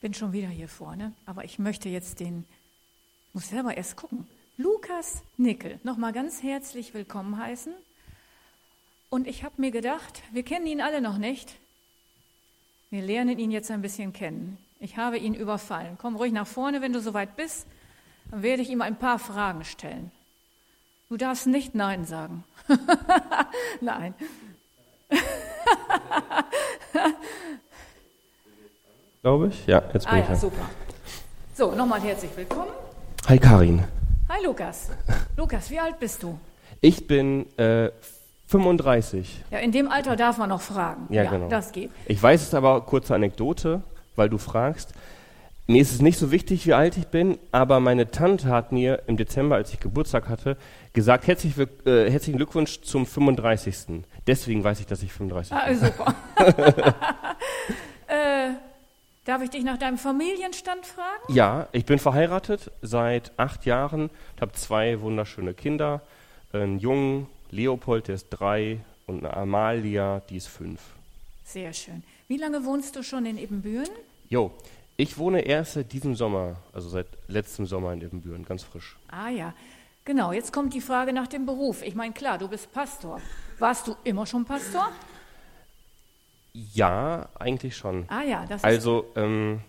bin schon wieder hier vorne, aber ich möchte jetzt den, muss selber erst gucken, Lukas Nickel nochmal ganz herzlich willkommen heißen. Und ich habe mir gedacht, wir kennen ihn alle noch nicht. Wir lernen ihn jetzt ein bisschen kennen. Ich habe ihn überfallen. Komm ruhig nach vorne, wenn du soweit bist. Dann werde ich ihm ein paar Fragen stellen. Du darfst nicht Nein sagen. Nein. Glaube ich. Ja, jetzt bin ah, ich ja, super. So, nochmal herzlich willkommen. Hi Karin. Hi Lukas. Lukas, wie alt bist du? Ich bin äh, 35. Ja, in dem Alter darf man noch fragen. Ja, genau. Das geht. Ich weiß es aber, kurze Anekdote, weil du fragst. Mir ist es nicht so wichtig, wie alt ich bin, aber meine Tante hat mir im Dezember, als ich Geburtstag hatte, gesagt, herzlich, äh, herzlichen Glückwunsch zum 35. Deswegen weiß ich, dass ich 35 Ah, bin. super. äh, darf ich dich nach deinem Familienstand fragen? Ja, ich bin verheiratet seit acht Jahren und habe zwei wunderschöne Kinder. Einen Jungen, Leopold, der ist drei, und eine Amalia, die ist fünf. Sehr schön. Wie lange wohnst du schon in Ebenbüren? Jo, ich wohne erst seit diesem Sommer, also seit letztem Sommer in Ebenbüren, ganz frisch. Ah ja, genau. Jetzt kommt die Frage nach dem Beruf. Ich meine, klar, du bist Pastor. Warst du immer schon Pastor? Ja, eigentlich schon. Ah ja, das ist Also, ähm,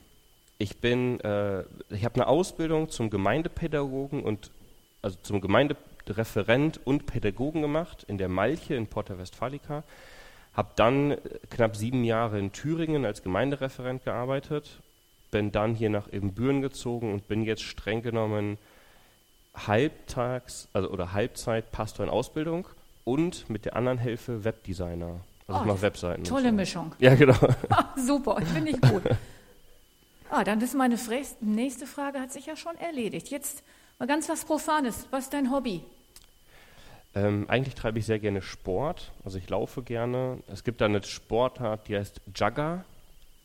ich bin, äh, ich habe eine Ausbildung zum Gemeindepädagogen und also zum Gemeindereferent und Pädagogen gemacht in der Malche in Porta Westfalica. Habe dann äh, knapp sieben Jahre in Thüringen als Gemeindereferent gearbeitet, bin dann hier nach Ebenbüren gezogen und bin jetzt streng genommen halbtags, also oder Halbzeit Pastor in Ausbildung und mit der anderen Hälfte Webdesigner. Also Oh, ich mache Webseiten. tolle so. Mischung. Ja, genau. Super, ich finde ich gut. Ah, dann ist meine nächste Frage hat sich ja schon erledigt. Jetzt mal ganz was Profanes. Was ist dein Hobby? Ähm, eigentlich treibe ich sehr gerne Sport. Also ich laufe gerne. Es gibt da eine Sportart, die heißt Jugger.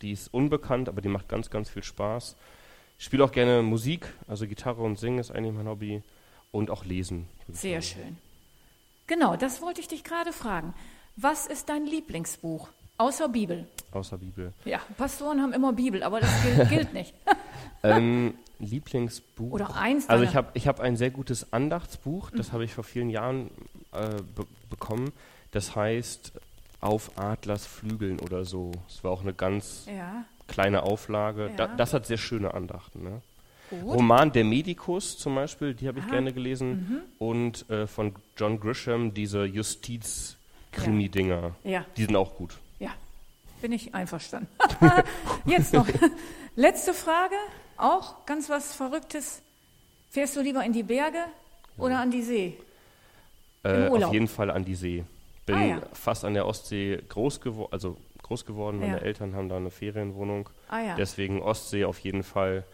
Die ist unbekannt, aber die macht ganz, ganz viel Spaß. Ich spiele auch gerne Musik, also Gitarre und Singen ist eigentlich mein Hobby. Und auch Lesen. Sehr sagen. schön. Genau, das wollte ich dich gerade fragen. Was ist dein Lieblingsbuch? Außer Bibel. Außer Bibel. Ja, Pastoren haben immer Bibel, aber das gilt, gilt nicht. ähm, Lieblingsbuch. Oder eins Also deiner- ich habe ich hab ein sehr gutes Andachtsbuch, das habe ich vor vielen Jahren äh, be bekommen. Das heißt Auf Adlers Flügeln oder so. Es war auch eine ganz Ja, kleine Auflage. Da, Ja. das hat sehr schöne Andachten. Ne? Roman Der Medikus zum Beispiel, die habe ich Aha. gerne gelesen. Und äh, von John Grisham diese Justiz-Krimi-Dinger. Ja, Die sind auch gut. ja, bin ich einverstanden. Jetzt noch letzte Frage, auch ganz was Verrücktes. Fährst du lieber in die Berge oder an die See? Äh, auf jeden Fall an die See. Bin Ah, ja. fast an der Ostsee groß, gewo also groß geworden. Meine Ja. Eltern haben da eine Ferienwohnung. Ah ja. Deswegen Ostsee auf jeden Fall.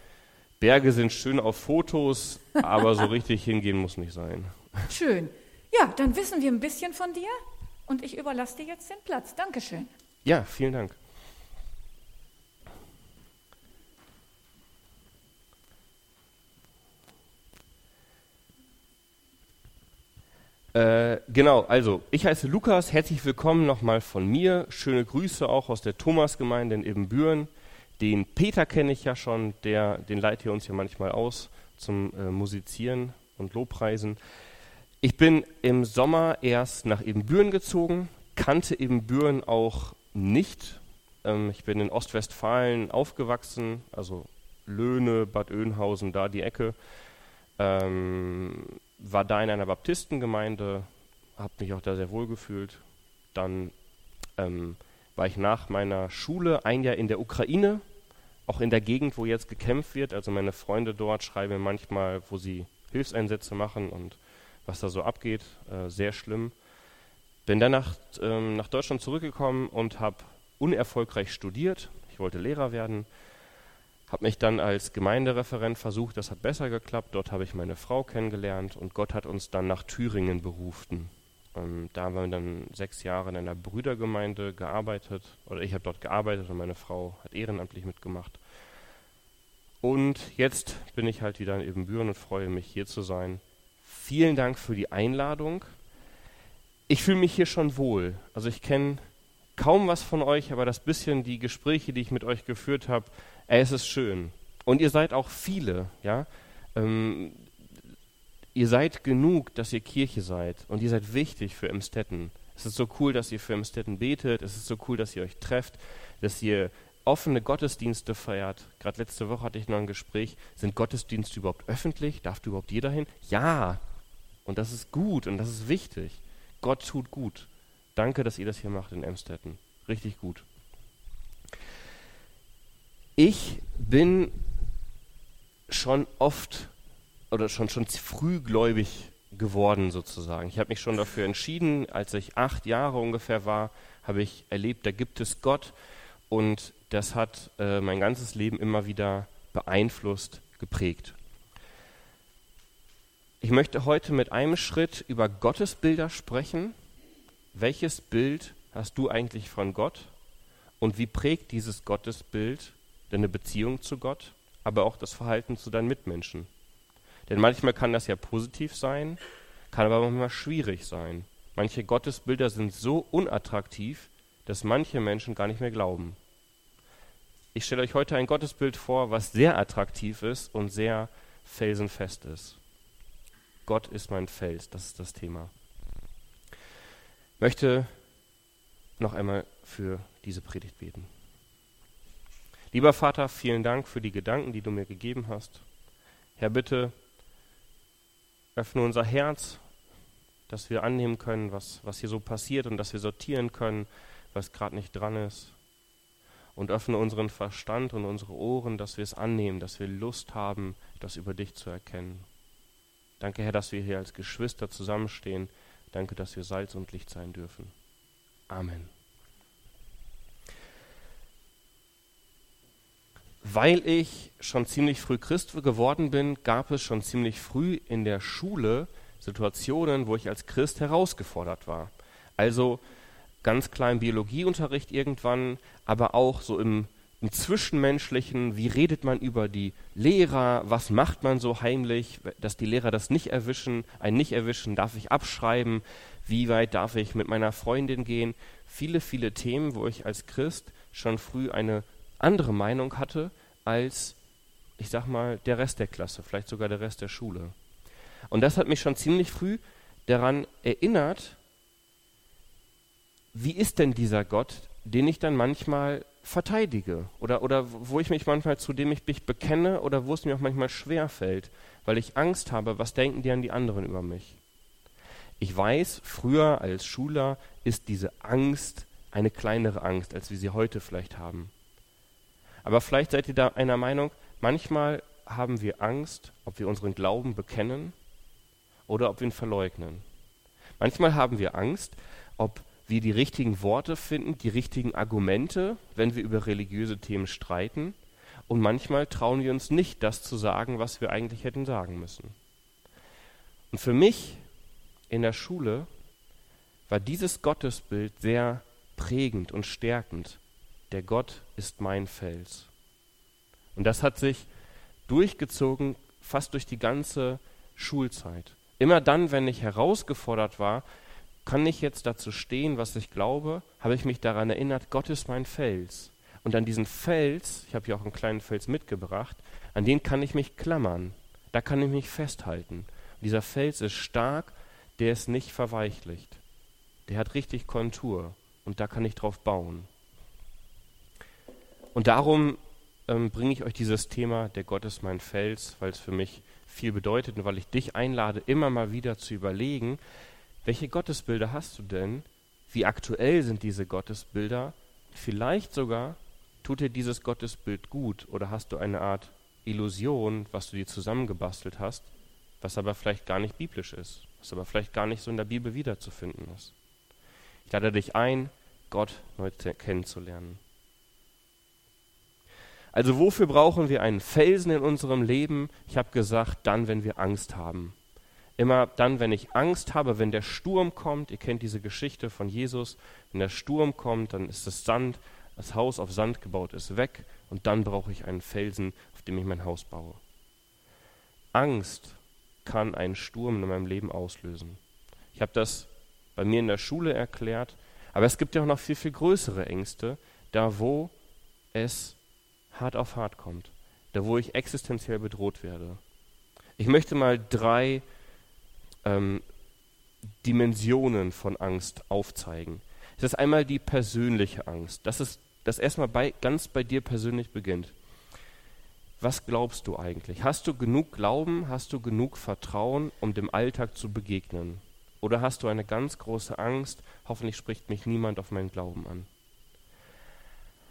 Berge sind schön auf Fotos, aber so richtig hingehen muss nicht sein. Schön. Ja, dann wissen wir ein bisschen von dir und ich überlasse dir jetzt den Platz. Dankeschön. Ja, vielen Dank. Äh, genau, also ich heiße Lukas, herzlich willkommen nochmal von mir. Schöne Grüße auch aus der Thomasgemeinde in Ebenbüren. Den Peter kenne ich ja schon, der, den leitet ihr uns ja manchmal aus zum äh, Musizieren und Lobpreisen. Ich bin im Sommer erst nach Ebenbüren gezogen, kannte Ebenbüren auch nicht. Ähm, ich bin in Ostwestfalen aufgewachsen, also Löhne, Bad Oeynhausen, da die Ecke. Ähm, war da in einer Baptistengemeinde, habe mich auch da sehr wohl gefühlt. Dann ähm, war ich nach meiner Schule ein Jahr in der Ukraine, auch in der Gegend, wo jetzt gekämpft wird. Also meine Freunde dort schreiben manchmal, wo sie Hilfseinsätze machen und was da so abgeht. Äh, sehr schlimm. Bin dann nach, ähm, nach Deutschland zurückgekommen und habe unerfolgreich studiert. Ich wollte Lehrer werden. Habe mich dann als Gemeindereferent versucht, das hat besser geklappt. Dort habe ich meine Frau kennengelernt und Gott hat uns dann nach Thüringen berufen. Ähm, da haben wir dann sechs Jahre in einer Brüdergemeinde gearbeitet. Oder ich habe dort gearbeitet und meine Frau hat ehrenamtlich mitgemacht. Und jetzt bin ich halt wieder in Ebenbüren und freue mich, hier zu sein. Vielen Dank für die Einladung. Ich fühle mich hier schon wohl. Also ich kenne kaum was von euch, aber das bisschen die Gespräche, die ich mit euch geführt habe, es ist schön. Und ihr seid auch viele, ja. Ähm, ihr seid genug, dass ihr Kirche seid und ihr seid wichtig für Emstetten. Es ist so cool, dass ihr für Emstetten betet. Es ist so cool, dass ihr euch trefft, dass ihr offene Gottesdienste feiert. Gerade letzte Woche hatte ich noch ein Gespräch. Sind Gottesdienste überhaupt öffentlich? Darf überhaupt jeder hin? Ja. Und das ist gut und das ist wichtig. Gott tut gut. Danke, dass ihr das hier macht in Emstetten. Richtig gut. Ich bin schon oft oder schon, schon frühgläubig geworden sozusagen. Ich habe mich schon dafür entschieden, als ich acht Jahre ungefähr war, habe ich erlebt, da gibt es Gott und das hat äh, mein ganzes Leben immer wieder beeinflusst, geprägt. Ich möchte heute mit einem Schritt über Gottesbilder sprechen. Welches Bild hast du eigentlich von Gott und wie prägt dieses Gottesbild deine Beziehung zu Gott, aber auch das Verhalten zu deinen Mitmenschen? Denn manchmal kann das ja positiv sein, kann aber manchmal schwierig sein. Manche Gottesbilder sind so unattraktiv, dass manche Menschen gar nicht mehr glauben. Ich stelle euch heute ein Gottesbild vor, was sehr attraktiv ist und sehr felsenfest ist. Gott ist mein Fels, das ist das Thema. Ich möchte noch einmal für diese Predigt beten. Lieber Vater, vielen Dank für die Gedanken, die du mir gegeben hast. Herr, bitte öffne unser Herz, dass wir annehmen können, was, was hier so passiert und dass wir sortieren können, was gerade nicht dran ist. Und öffne unseren Verstand und unsere Ohren, dass wir es annehmen, dass wir Lust haben, das über dich zu erkennen. Danke, Herr, dass wir hier als Geschwister zusammenstehen. Danke, dass wir Salz und Licht sein dürfen. Amen. Weil ich schon ziemlich früh Christ geworden bin, gab es schon ziemlich früh in der Schule Situationen, wo ich als Christ herausgefordert war. Also ganz klein Biologieunterricht irgendwann, aber auch so im, im Zwischenmenschlichen, wie redet man über die Lehrer, was macht man so heimlich, dass die Lehrer das nicht erwischen, ein nicht erwischen, darf ich abschreiben, wie weit darf ich mit meiner Freundin gehen. Viele, viele Themen, wo ich als Christ schon früh eine andere Meinung hatte als, ich sag mal, der Rest der Klasse, vielleicht sogar der Rest der Schule. Und das hat mich schon ziemlich früh daran erinnert, wie ist denn dieser Gott, den ich dann manchmal verteidige oder, oder wo ich mich manchmal zu dem ich mich bekenne oder wo es mir auch manchmal schwer fällt, weil ich Angst habe, was denken die an die anderen über mich. Ich weiß, früher als Schüler ist diese Angst eine kleinere Angst, als wir sie heute vielleicht haben. Aber vielleicht seid ihr da einer Meinung, manchmal haben wir Angst, ob wir unseren Glauben bekennen oder ob wir ihn verleugnen. Manchmal haben wir Angst, ob wir die richtigen Worte finden, die richtigen Argumente, wenn wir über religiöse Themen streiten. Und manchmal trauen wir uns nicht, das zu sagen, was wir eigentlich hätten sagen müssen. Und für mich in der Schule war dieses Gottesbild sehr prägend und stärkend, der Gott ist mein Fels. Und das hat sich durchgezogen fast durch die ganze Schulzeit. Immer dann, wenn ich herausgefordert war, kann ich jetzt dazu stehen, was ich glaube, habe ich mich daran erinnert, Gott ist mein Fels. Und an diesen Fels, ich habe hier auch einen kleinen Fels mitgebracht, an den kann ich mich klammern. Da kann ich mich festhalten. Und dieser Fels ist stark, der ist nicht verweichlicht. Der hat richtig Kontur und da kann ich drauf bauen. Und darum ähm, bringe ich euch dieses Thema, der Gott ist mein Fels, weil es für mich viel bedeutet und weil ich dich einlade, immer mal wieder zu überlegen, welche Gottesbilder hast du denn? Wie aktuell sind diese Gottesbilder? Vielleicht sogar tut dir dieses Gottesbild gut oder hast du eine Art Illusion, was du dir zusammengebastelt hast, was aber vielleicht gar nicht biblisch ist, was aber vielleicht gar nicht so in der Bibel wiederzufinden ist. Ich lade dich ein, Gott neu kennenzulernen. Also wofür brauchen wir einen Felsen in unserem Leben? Ich habe gesagt, dann, wenn wir Angst haben. Immer dann, wenn ich Angst habe, wenn der Sturm kommt, ihr kennt diese Geschichte von Jesus, wenn der Sturm kommt, dann ist das Sand, das Haus auf Sand gebaut ist, weg und dann brauche ich einen Felsen, auf dem ich mein Haus baue. Angst kann einen Sturm in meinem Leben auslösen. Ich habe das bei mir in der Schule erklärt. Aber es gibt ja auch noch viel, viel größere Ängste, da wo es hart auf hart kommt, da wo ich existenziell bedroht werde. Ich möchte mal drei ähm, Dimensionen von Angst aufzeigen. Es ist einmal die persönliche Angst. Das ist das erstmal bei, ganz bei dir persönlich beginnt. Was glaubst du eigentlich? Hast du genug Glauben, hast du genug Vertrauen, um dem Alltag zu begegnen? Oder hast du eine ganz große Angst, hoffentlich spricht mich niemand auf meinen Glauben an?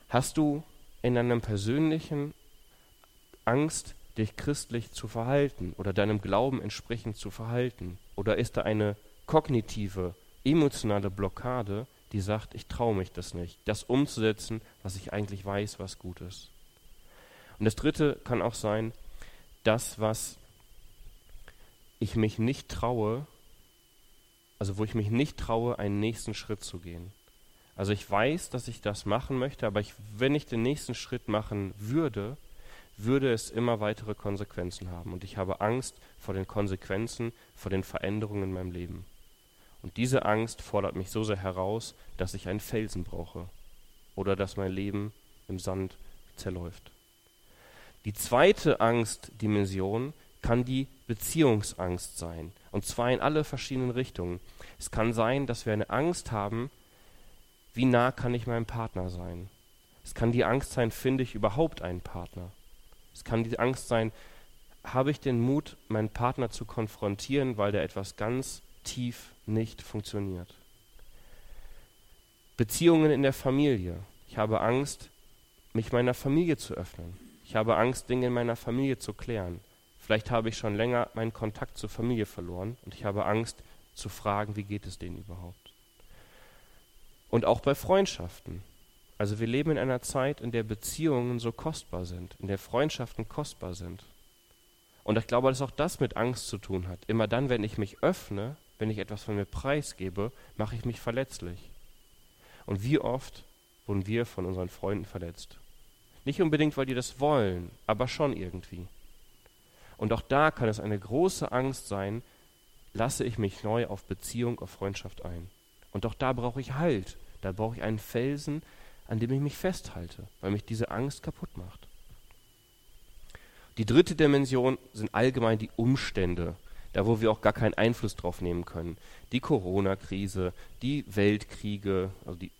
Hast du in deinem persönlichen Angst, dich christlich zu verhalten oder deinem Glauben entsprechend zu verhalten? Oder ist da eine kognitive, emotionale Blockade, die sagt, ich traue mich das nicht, das umzusetzen, was ich eigentlich weiß, was gut ist? Und das Dritte kann auch sein, das, was ich mich nicht traue, also wo ich mich nicht traue, einen nächsten Schritt zu gehen. Also ich weiß, dass ich das machen möchte, aber ich, wenn ich den nächsten Schritt machen würde, würde es immer weitere Konsequenzen haben. Und ich habe Angst vor den Konsequenzen, vor den Veränderungen in meinem Leben. Und diese Angst fordert mich so sehr heraus, dass ich einen Felsen brauche oder dass mein Leben im Sand zerläuft. Die zweite Angstdimension kann die Beziehungsangst sein. Und zwar in alle verschiedenen Richtungen. Es kann sein, dass wir eine Angst haben, wie nah kann ich meinem Partner sein. Es kann die Angst sein, finde ich überhaupt einen Partner. Es kann die Angst sein, habe ich den Mut, meinen Partner zu konfrontieren, weil der etwas ganz tief nicht funktioniert. Beziehungen in der Familie. Ich habe Angst, mich meiner Familie zu öffnen. Ich habe Angst, Dinge in meiner Familie zu klären. Vielleicht habe ich schon länger meinen Kontakt zur Familie verloren und ich habe Angst zu fragen, wie geht es denen überhaupt. Und auch bei Freundschaften. Also wir leben in einer Zeit, in der Beziehungen so kostbar sind, in der Freundschaften kostbar sind. Und ich glaube, dass auch das mit Angst zu tun hat. Immer dann, wenn ich mich öffne, wenn ich etwas von mir preisgebe, mache ich mich verletzlich. Und wie oft wurden wir von unseren Freunden verletzt? Nicht unbedingt, weil die das wollen, aber schon irgendwie. Und auch da kann es eine große Angst sein, lasse ich mich neu auf Beziehung, auf Freundschaft ein. Und auch da brauche ich Halt. Da brauche ich einen Felsen, an dem ich mich festhalte, weil mich diese Angst kaputt macht. Die dritte Dimension sind allgemein die Umstände, da wo wir auch gar keinen Einfluss drauf nehmen können. Die Corona-Krise, die Weltkriege, also die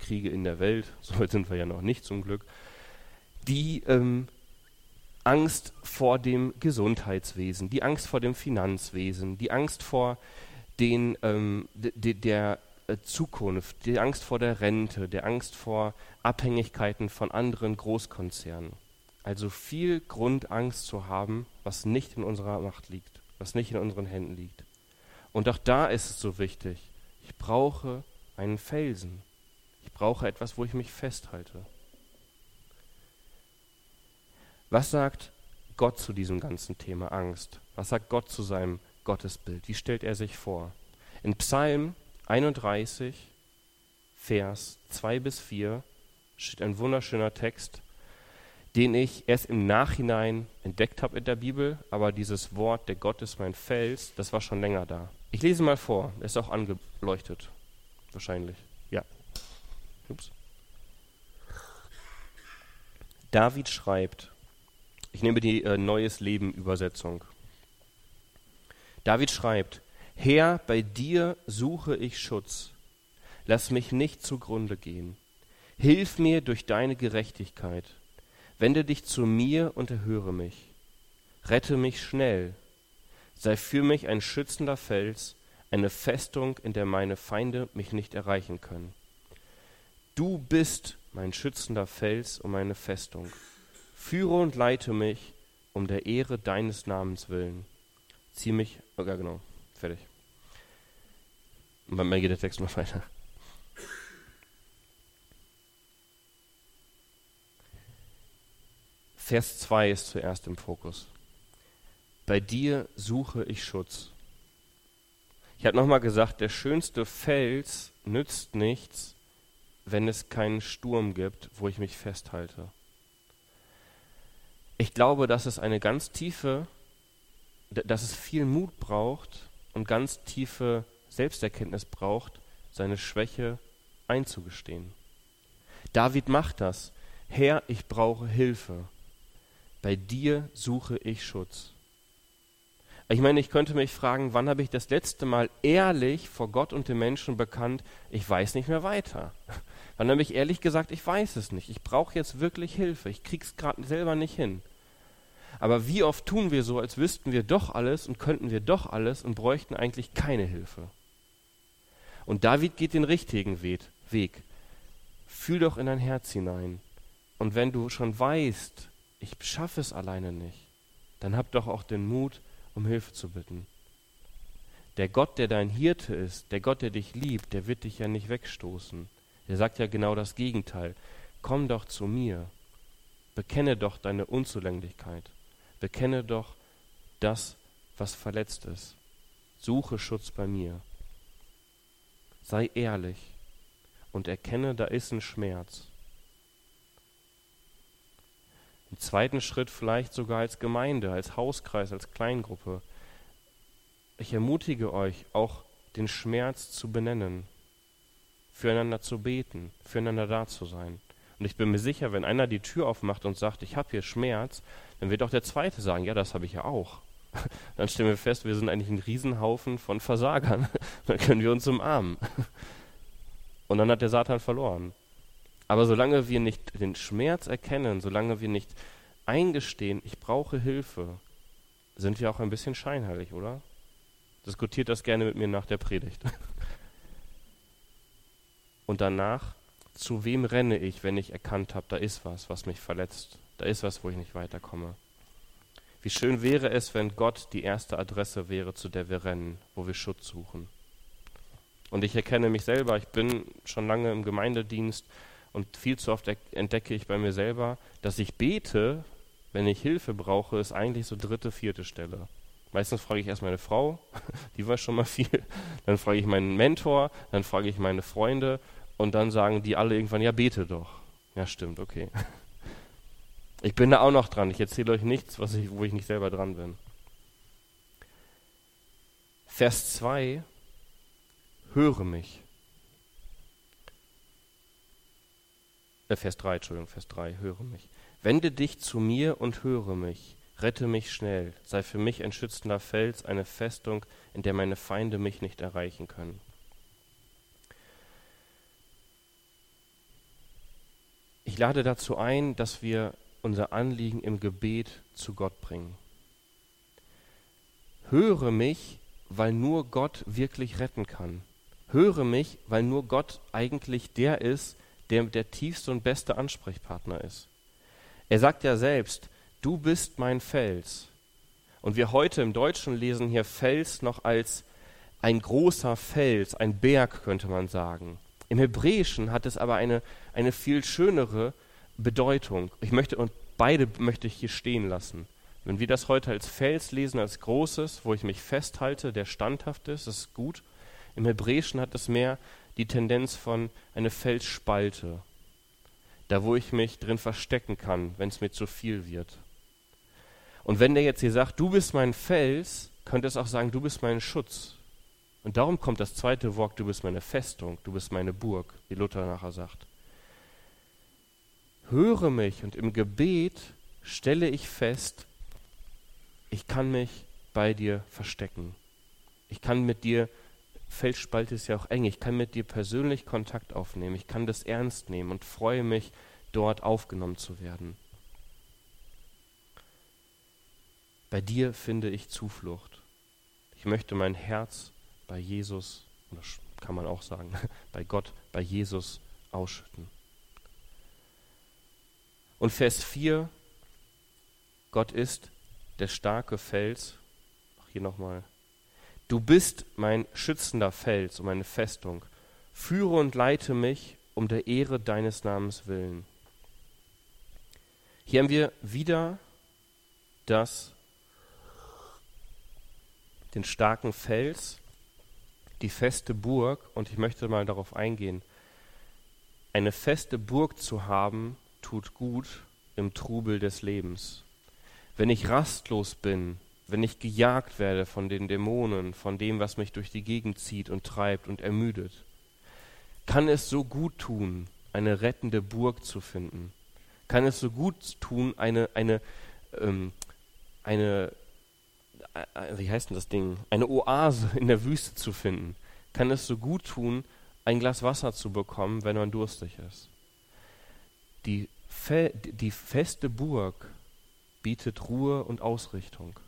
Kriege in der Welt, so weit sind wir ja noch nicht zum Glück, die ähm, Angst vor dem Gesundheitswesen, die Angst vor dem Finanzwesen, die Angst vor den, ähm, de, der Zukunft, die Angst vor der Rente, der Angst vor Abhängigkeiten von anderen Großkonzernen. Also viel Grund, Angst zu haben, was nicht in unserer Macht liegt, was nicht in unseren Händen liegt. Und auch da ist es so wichtig, ich brauche einen Felsen. Ich brauche etwas, wo ich mich festhalte. Was sagt Gott zu diesem ganzen Thema Angst? Was sagt Gott zu seinem Gottesbild? Wie stellt er sich vor? In Psalm 31, Vers 2 bis 4 steht ein wunderschöner Text, den ich erst im Nachhinein entdeckt habe in der Bibel, aber dieses Wort, der Gott ist mein Fels, das war schon länger da. Ich lese mal vor, ist auch angeleuchtet, wahrscheinlich. Ja. Ups. David schreibt, ich nehme die äh, Neues Leben Übersetzung. David schreibt, Herr, bei dir suche ich Schutz. Lass mich nicht zugrunde gehen. Hilf mir durch deine Gerechtigkeit. Wende dich zu mir und erhöre mich. Rette mich schnell. Sei für mich ein schützender Fels, eine Festung, in der meine Feinde mich nicht erreichen können. Du bist mein schützender Fels und meine Festung. Führe und leite mich um der Ehre deines Namens willen. Zieh mich, oh, ja genau, fertig. Und bei mir geht der Text noch weiter. Vers 2 ist zuerst im Fokus. Bei dir suche ich Schutz. Ich habe nochmal gesagt, der schönste Fels nützt nichts, wenn es keinen Sturm gibt, wo ich mich festhalte. Ich glaube, dass es eine ganz tiefe, dass es viel Mut braucht und ganz tiefe Selbsterkenntnis braucht, seine Schwäche einzugestehen. David macht das. Herr, ich brauche Hilfe. Bei dir suche ich Schutz. Ich meine, ich könnte mich fragen, wann habe ich das letzte Mal ehrlich vor Gott und den Menschen bekannt, ich weiß nicht mehr weiter. Wann habe ich ehrlich gesagt, ich weiß es nicht. Ich brauche jetzt wirklich Hilfe. Ich krieg's gerade selber nicht hin. Aber wie oft tun wir so, als wüssten wir doch alles und könnten wir doch alles und bräuchten eigentlich keine Hilfe. Und David geht den richtigen Weg. Fühl doch in dein Herz hinein. Und wenn du schon weißt, ich schaffe es alleine nicht, dann hab doch auch den Mut, um Hilfe zu bitten. Der Gott, der dein Hirte ist, der Gott, der dich liebt, der wird dich ja nicht wegstoßen. Der sagt ja genau das Gegenteil. Komm doch zu mir. Bekenne doch deine Unzulänglichkeit. Bekenne doch das, was verletzt ist. Suche Schutz bei mir. Sei ehrlich und erkenne, da ist ein Schmerz. Im zweiten Schritt vielleicht sogar als Gemeinde, als Hauskreis, als Kleingruppe. Ich ermutige euch, auch den Schmerz zu benennen, füreinander zu beten, füreinander da zu sein. Und ich bin mir sicher, wenn einer die Tür aufmacht und sagt, ich habe hier Schmerz, dann wird auch der Zweite sagen, ja, das habe ich ja auch. Dann stellen wir fest, wir sind eigentlich ein Riesenhaufen von Versagern. Dann können wir uns umarmen. Und dann hat der Satan verloren. Aber solange wir nicht den Schmerz erkennen, solange wir nicht eingestehen, ich brauche Hilfe, sind wir auch ein bisschen scheinheilig, oder? Diskutiert das gerne mit mir nach der Predigt. Und danach, zu wem renne ich, wenn ich erkannt habe, da ist was, was mich verletzt, da ist was, wo ich nicht weiterkomme. Wie schön wäre es, wenn Gott die erste Adresse wäre, zu der wir rennen, wo wir Schutz suchen. Und ich erkenne mich selber, ich bin schon lange im Gemeindedienst und viel zu oft entdecke ich bei mir selber, dass ich bete, wenn ich Hilfe brauche, ist eigentlich so dritte, vierte Stelle. Meistens frage ich erst meine Frau, die weiß schon mal viel. Dann frage ich meinen Mentor, dann frage ich meine Freunde und dann sagen die alle irgendwann, ja, bete doch. Ja, stimmt, okay. Ich bin da auch noch dran. Ich erzähle euch nichts, was ich, wo ich nicht selber dran bin. Vers 2, höre mich. äh, Vers 3, Entschuldigung, Vers 3, höre mich. Wende dich zu mir und höre mich. Rette mich schnell. Sei für mich ein schützender Fels, eine Festung, in der meine Feinde mich nicht erreichen können. Ich lade dazu ein, dass wir unser Anliegen im Gebet zu Gott bringen. Höre mich, weil nur Gott wirklich retten kann. Höre mich, weil nur Gott eigentlich der ist, der der tiefste und beste Ansprechpartner ist. Er sagt ja selbst, du bist mein Fels. Und wir heute im Deutschen lesen hier Fels noch als ein großer Fels, ein Berg könnte man sagen. Im Hebräischen hat es aber eine, eine viel schönere Bedeutung. Ich möchte, und beide möchte ich hier stehen lassen. Wenn wir das heute als Fels lesen, als großes, wo ich mich festhalte, der standhaft ist, das ist gut. Im Hebräischen hat es mehr die Tendenz von eine Felsspalte, da wo ich mich drin verstecken kann, wenn es mir zu viel wird. Und wenn der jetzt hier sagt, du bist mein Fels, könnte es auch sagen, du bist mein Schutz. Und darum kommt das zweite Wort, du bist meine Festung, du bist meine Burg, wie Luther nachher sagt. Höre mich und im Gebet stelle ich fest, ich kann mich bei dir verstecken. Ich kann mit dir Felsspalte ist ja auch eng. Ich kann mit dir persönlich Kontakt aufnehmen. Ich kann das ernst nehmen und freue mich, dort aufgenommen zu werden. Bei dir finde ich Zuflucht. Ich möchte mein Herz bei Jesus, kann man auch sagen, bei Gott, bei Jesus ausschütten. Und Vers 4, Gott ist der starke Fels. Auch hier nochmal Du bist mein schützender Fels und meine Festung. Führe und leite mich um der Ehre deines Namens willen. Hier haben wir wieder das, den starken Fels, die feste Burg, und ich möchte mal darauf eingehen. Eine feste Burg zu haben, tut gut im Trubel des Lebens. Wenn ich rastlos bin, wenn ich gejagt werde von den Dämonen, von dem, was mich durch die Gegend zieht und treibt und ermüdet, kann es so gut tun, eine rettende Burg zu finden? Kann es so gut tun, eine, eine, ähm, eine, äh, wie heißt denn das Ding, eine Oase in der Wüste zu finden? Kann es so gut tun, ein Glas Wasser zu bekommen, wenn man durstig ist? Die, fe die feste Burg bietet Ruhe und Ausrichtung.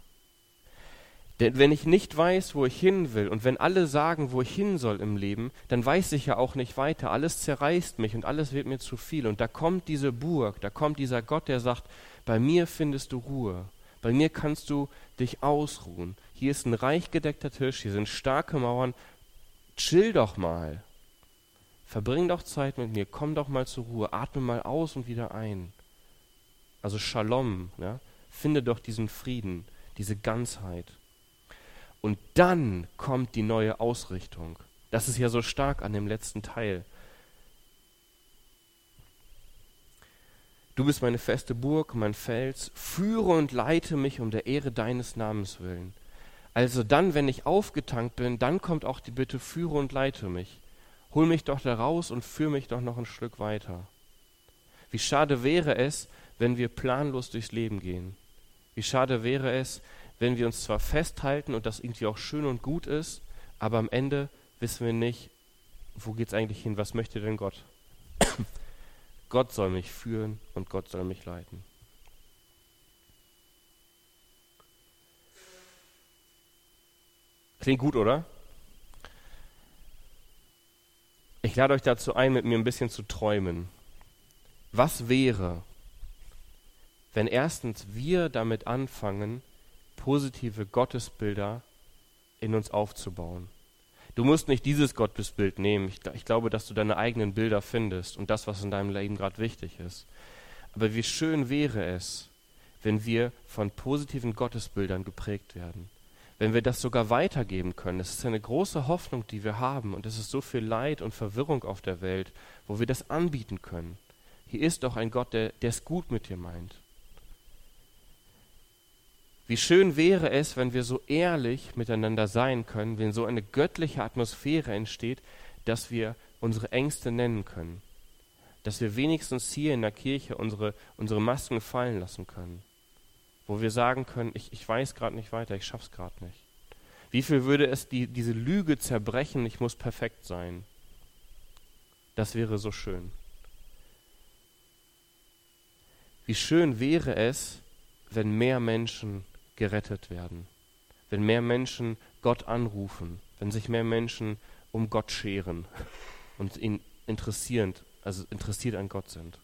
Denn wenn ich nicht weiß, wo ich hin will, und wenn alle sagen, wo ich hin soll im Leben, dann weiß ich ja auch nicht weiter. Alles zerreißt mich und alles wird mir zu viel. Und da kommt diese Burg, da kommt dieser Gott, der sagt, bei mir findest du Ruhe. Bei mir kannst du dich ausruhen. Hier ist ein reich gedeckter Tisch, hier sind starke Mauern. Chill doch mal. Verbring doch Zeit mit mir, komm doch mal zur Ruhe, atme mal aus und wieder ein. Also Shalom, ja? finde doch diesen Frieden, diese Ganzheit. Und dann kommt die neue Ausrichtung. Das ist ja so stark an dem letzten Teil. Du bist meine feste Burg, mein Fels, führe und leite mich um der Ehre deines Namens willen. Also dann, wenn ich aufgetankt bin, dann kommt auch die Bitte, führe und leite mich. Hol mich doch da raus und führe mich doch noch ein Stück weiter. Wie schade wäre es, wenn wir planlos durchs Leben gehen. Wie schade wäre es, wenn wir uns zwar festhalten und das irgendwie auch schön und gut ist, aber am Ende wissen wir nicht, wo geht es eigentlich hin, was möchte denn Gott? Gott soll mich führen und Gott soll mich leiten. Klingt gut, oder? Ich lade euch dazu ein, mit mir ein bisschen zu träumen. Was wäre, wenn erstens wir damit anfangen, positive Gottesbilder in uns aufzubauen. Du musst nicht dieses Gottesbild nehmen. Ich, ich, glaube, dass du deine eigenen Bilder findest und das, was in deinem Leben gerade wichtig ist. Aber wie schön wäre es, wenn wir von positiven Gottesbildern geprägt werden. Wenn wir das sogar weitergeben können. Es ist eine große Hoffnung, die wir haben. Und es ist so viel Leid und Verwirrung auf der Welt, wo wir das anbieten können. Hier ist doch ein Gott, der es gut mit dir meint. Wie schön wäre es, wenn wir so ehrlich miteinander sein können, wenn so eine göttliche Atmosphäre entsteht, dass wir unsere Ängste nennen können. Dass wir wenigstens hier in der Kirche unsere, unsere Masken fallen lassen können. Wo wir sagen können, ich, ich weiß gerade nicht weiter, ich schaff's gerade nicht. Wie viel würde es die, diese Lüge zerbrechen, ich muss perfekt sein? Das wäre so schön. Wie schön wäre es, wenn mehr Menschen gerettet werden. Wenn mehr Menschen Gott anrufen, wenn sich mehr Menschen um Gott scheren und ihn interessierend, also interessiert an Gott sind.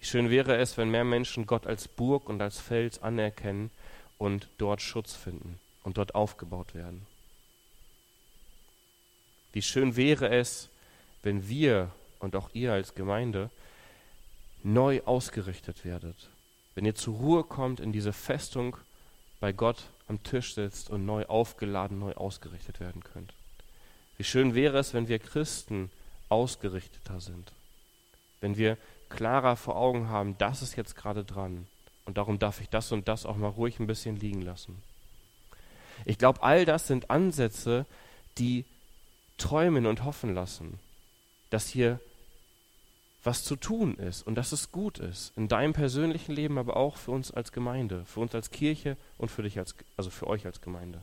Wie schön wäre es, wenn mehr Menschen Gott als Burg und als Fels anerkennen und dort Schutz finden und dort aufgebaut werden. Wie schön wäre es, wenn wir und auch ihr als Gemeinde neu ausgerichtet werdet, wenn ihr zur Ruhe kommt in diese Festung bei Gott am Tisch sitzt und neu aufgeladen, neu ausgerichtet werden könnt. Wie schön wäre es, wenn wir Christen ausgerichteter sind, wenn wir klarer vor Augen haben, das ist jetzt gerade dran und darum darf ich das und das auch mal ruhig ein bisschen liegen lassen. Ich glaube, all das sind Ansätze, die träumen und hoffen lassen, dass hier was zu tun ist und dass es gut ist. In deinem persönlichen Leben, aber auch für uns als Gemeinde, für uns als Kirche und für dich als, also für euch als Gemeinde.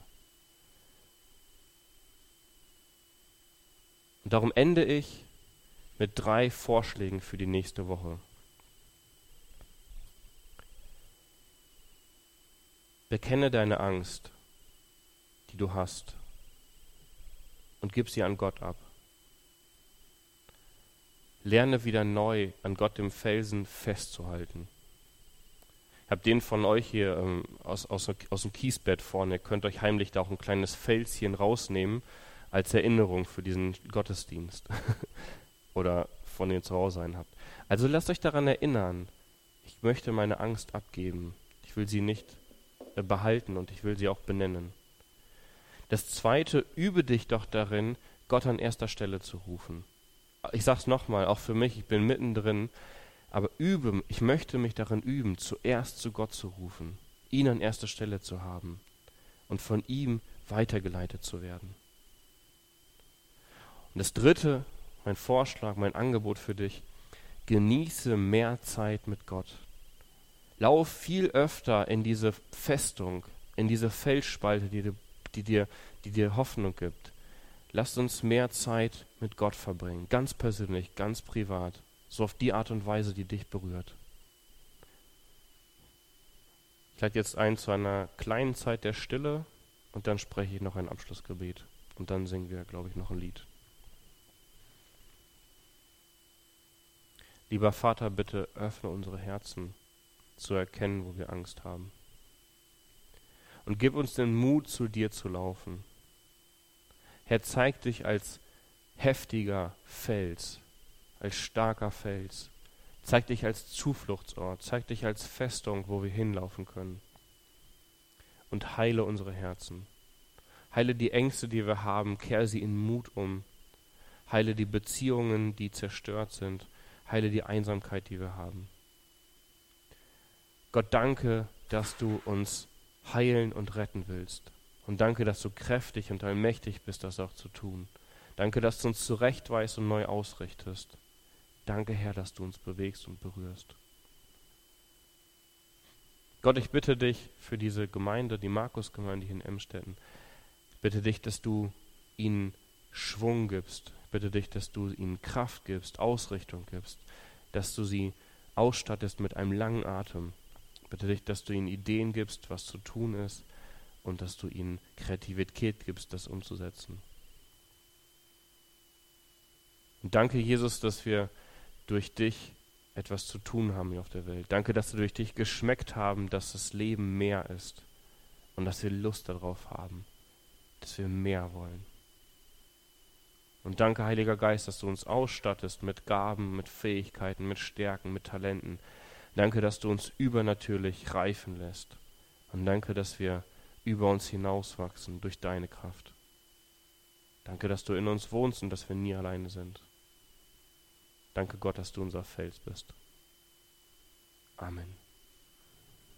Und darum ende ich mit drei Vorschlägen für die nächste Woche. Bekenne deine Angst, die du hast, und gib sie an Gott ab. Lerne wieder neu an Gott dem Felsen festzuhalten. Ich habe den von euch hier ähm, aus, aus, aus dem Kiesbett vorne, ihr könnt euch heimlich da auch ein kleines Felschen rausnehmen als Erinnerung für diesen Gottesdienst. Oder von ihr zu Hause habt. Also lasst euch daran erinnern, ich möchte meine Angst abgeben. Ich will sie nicht äh, behalten und ich will sie auch benennen. Das zweite, übe dich doch darin, Gott an erster Stelle zu rufen ich sage es nochmal, auch für mich, ich bin mittendrin, aber übe, ich möchte mich darin üben, zuerst zu Gott zu rufen, ihn an erster Stelle zu haben und von ihm weitergeleitet zu werden. Und das Dritte, mein Vorschlag, mein Angebot für dich. Genieße mehr Zeit mit Gott. Lauf viel öfter in diese Festung, in diese Felsspalte, die dir, die dir, die dir Hoffnung gibt. Lasst uns mehr Zeit mit Gott verbringen, ganz persönlich, ganz privat, so auf die Art und Weise, die dich berührt. Ich lade jetzt ein zu einer kleinen Zeit der Stille und dann spreche ich noch ein Abschlussgebet und dann singen wir, glaube ich, noch ein Lied. Lieber Vater, bitte öffne unsere Herzen zu erkennen, wo wir Angst haben. Und gib uns den Mut, zu dir zu laufen. Herr, zeig dich als heftiger Fels, als starker Fels. Zeig dich als Zufluchtsort, zeig dich als Festung, wo wir hinlaufen können. Und heile unsere Herzen. Heile die Ängste, die wir haben, kehr sie in Mut um. Heile die Beziehungen, die zerstört sind Heile die Einsamkeit, die wir haben. Gott, danke, dass du uns heilen und retten willst. Und danke, dass du kräftig und allmächtig bist, das auch zu tun. Danke, dass du uns zurechtweist und neu ausrichtest. Danke, Herr, dass du uns bewegst und berührst. Gott, ich bitte dich für diese Gemeinde, die Markusgemeinde hier in Emstetten. Bitte dich, dass du ihnen Schwung gibst, bitte dich, dass du ihnen Kraft gibst, Ausrichtung gibst, dass du sie ausstattest mit einem langen Atem. Bitte dich, dass du ihnen Ideen gibst, was zu tun ist und dass du ihnen Kreativität gibst, das umzusetzen. Und danke, Jesus, dass wir durch dich etwas zu tun haben hier auf der Welt. Danke, dass wir durch dich geschmeckt haben, dass das Leben mehr ist und dass wir Lust darauf haben, dass wir mehr wollen. Und danke, Heiliger Geist, dass du uns ausstattest mit Gaben, mit Fähigkeiten, mit Stärken, mit Talenten. Danke, dass du uns übernatürlich reifen lässt. Und danke, dass wir über uns hinauswachsen durch deine Kraft. Danke, dass du in uns wohnst und dass wir nie alleine sind. Danke Gott, dass du unser Fels bist. Amen.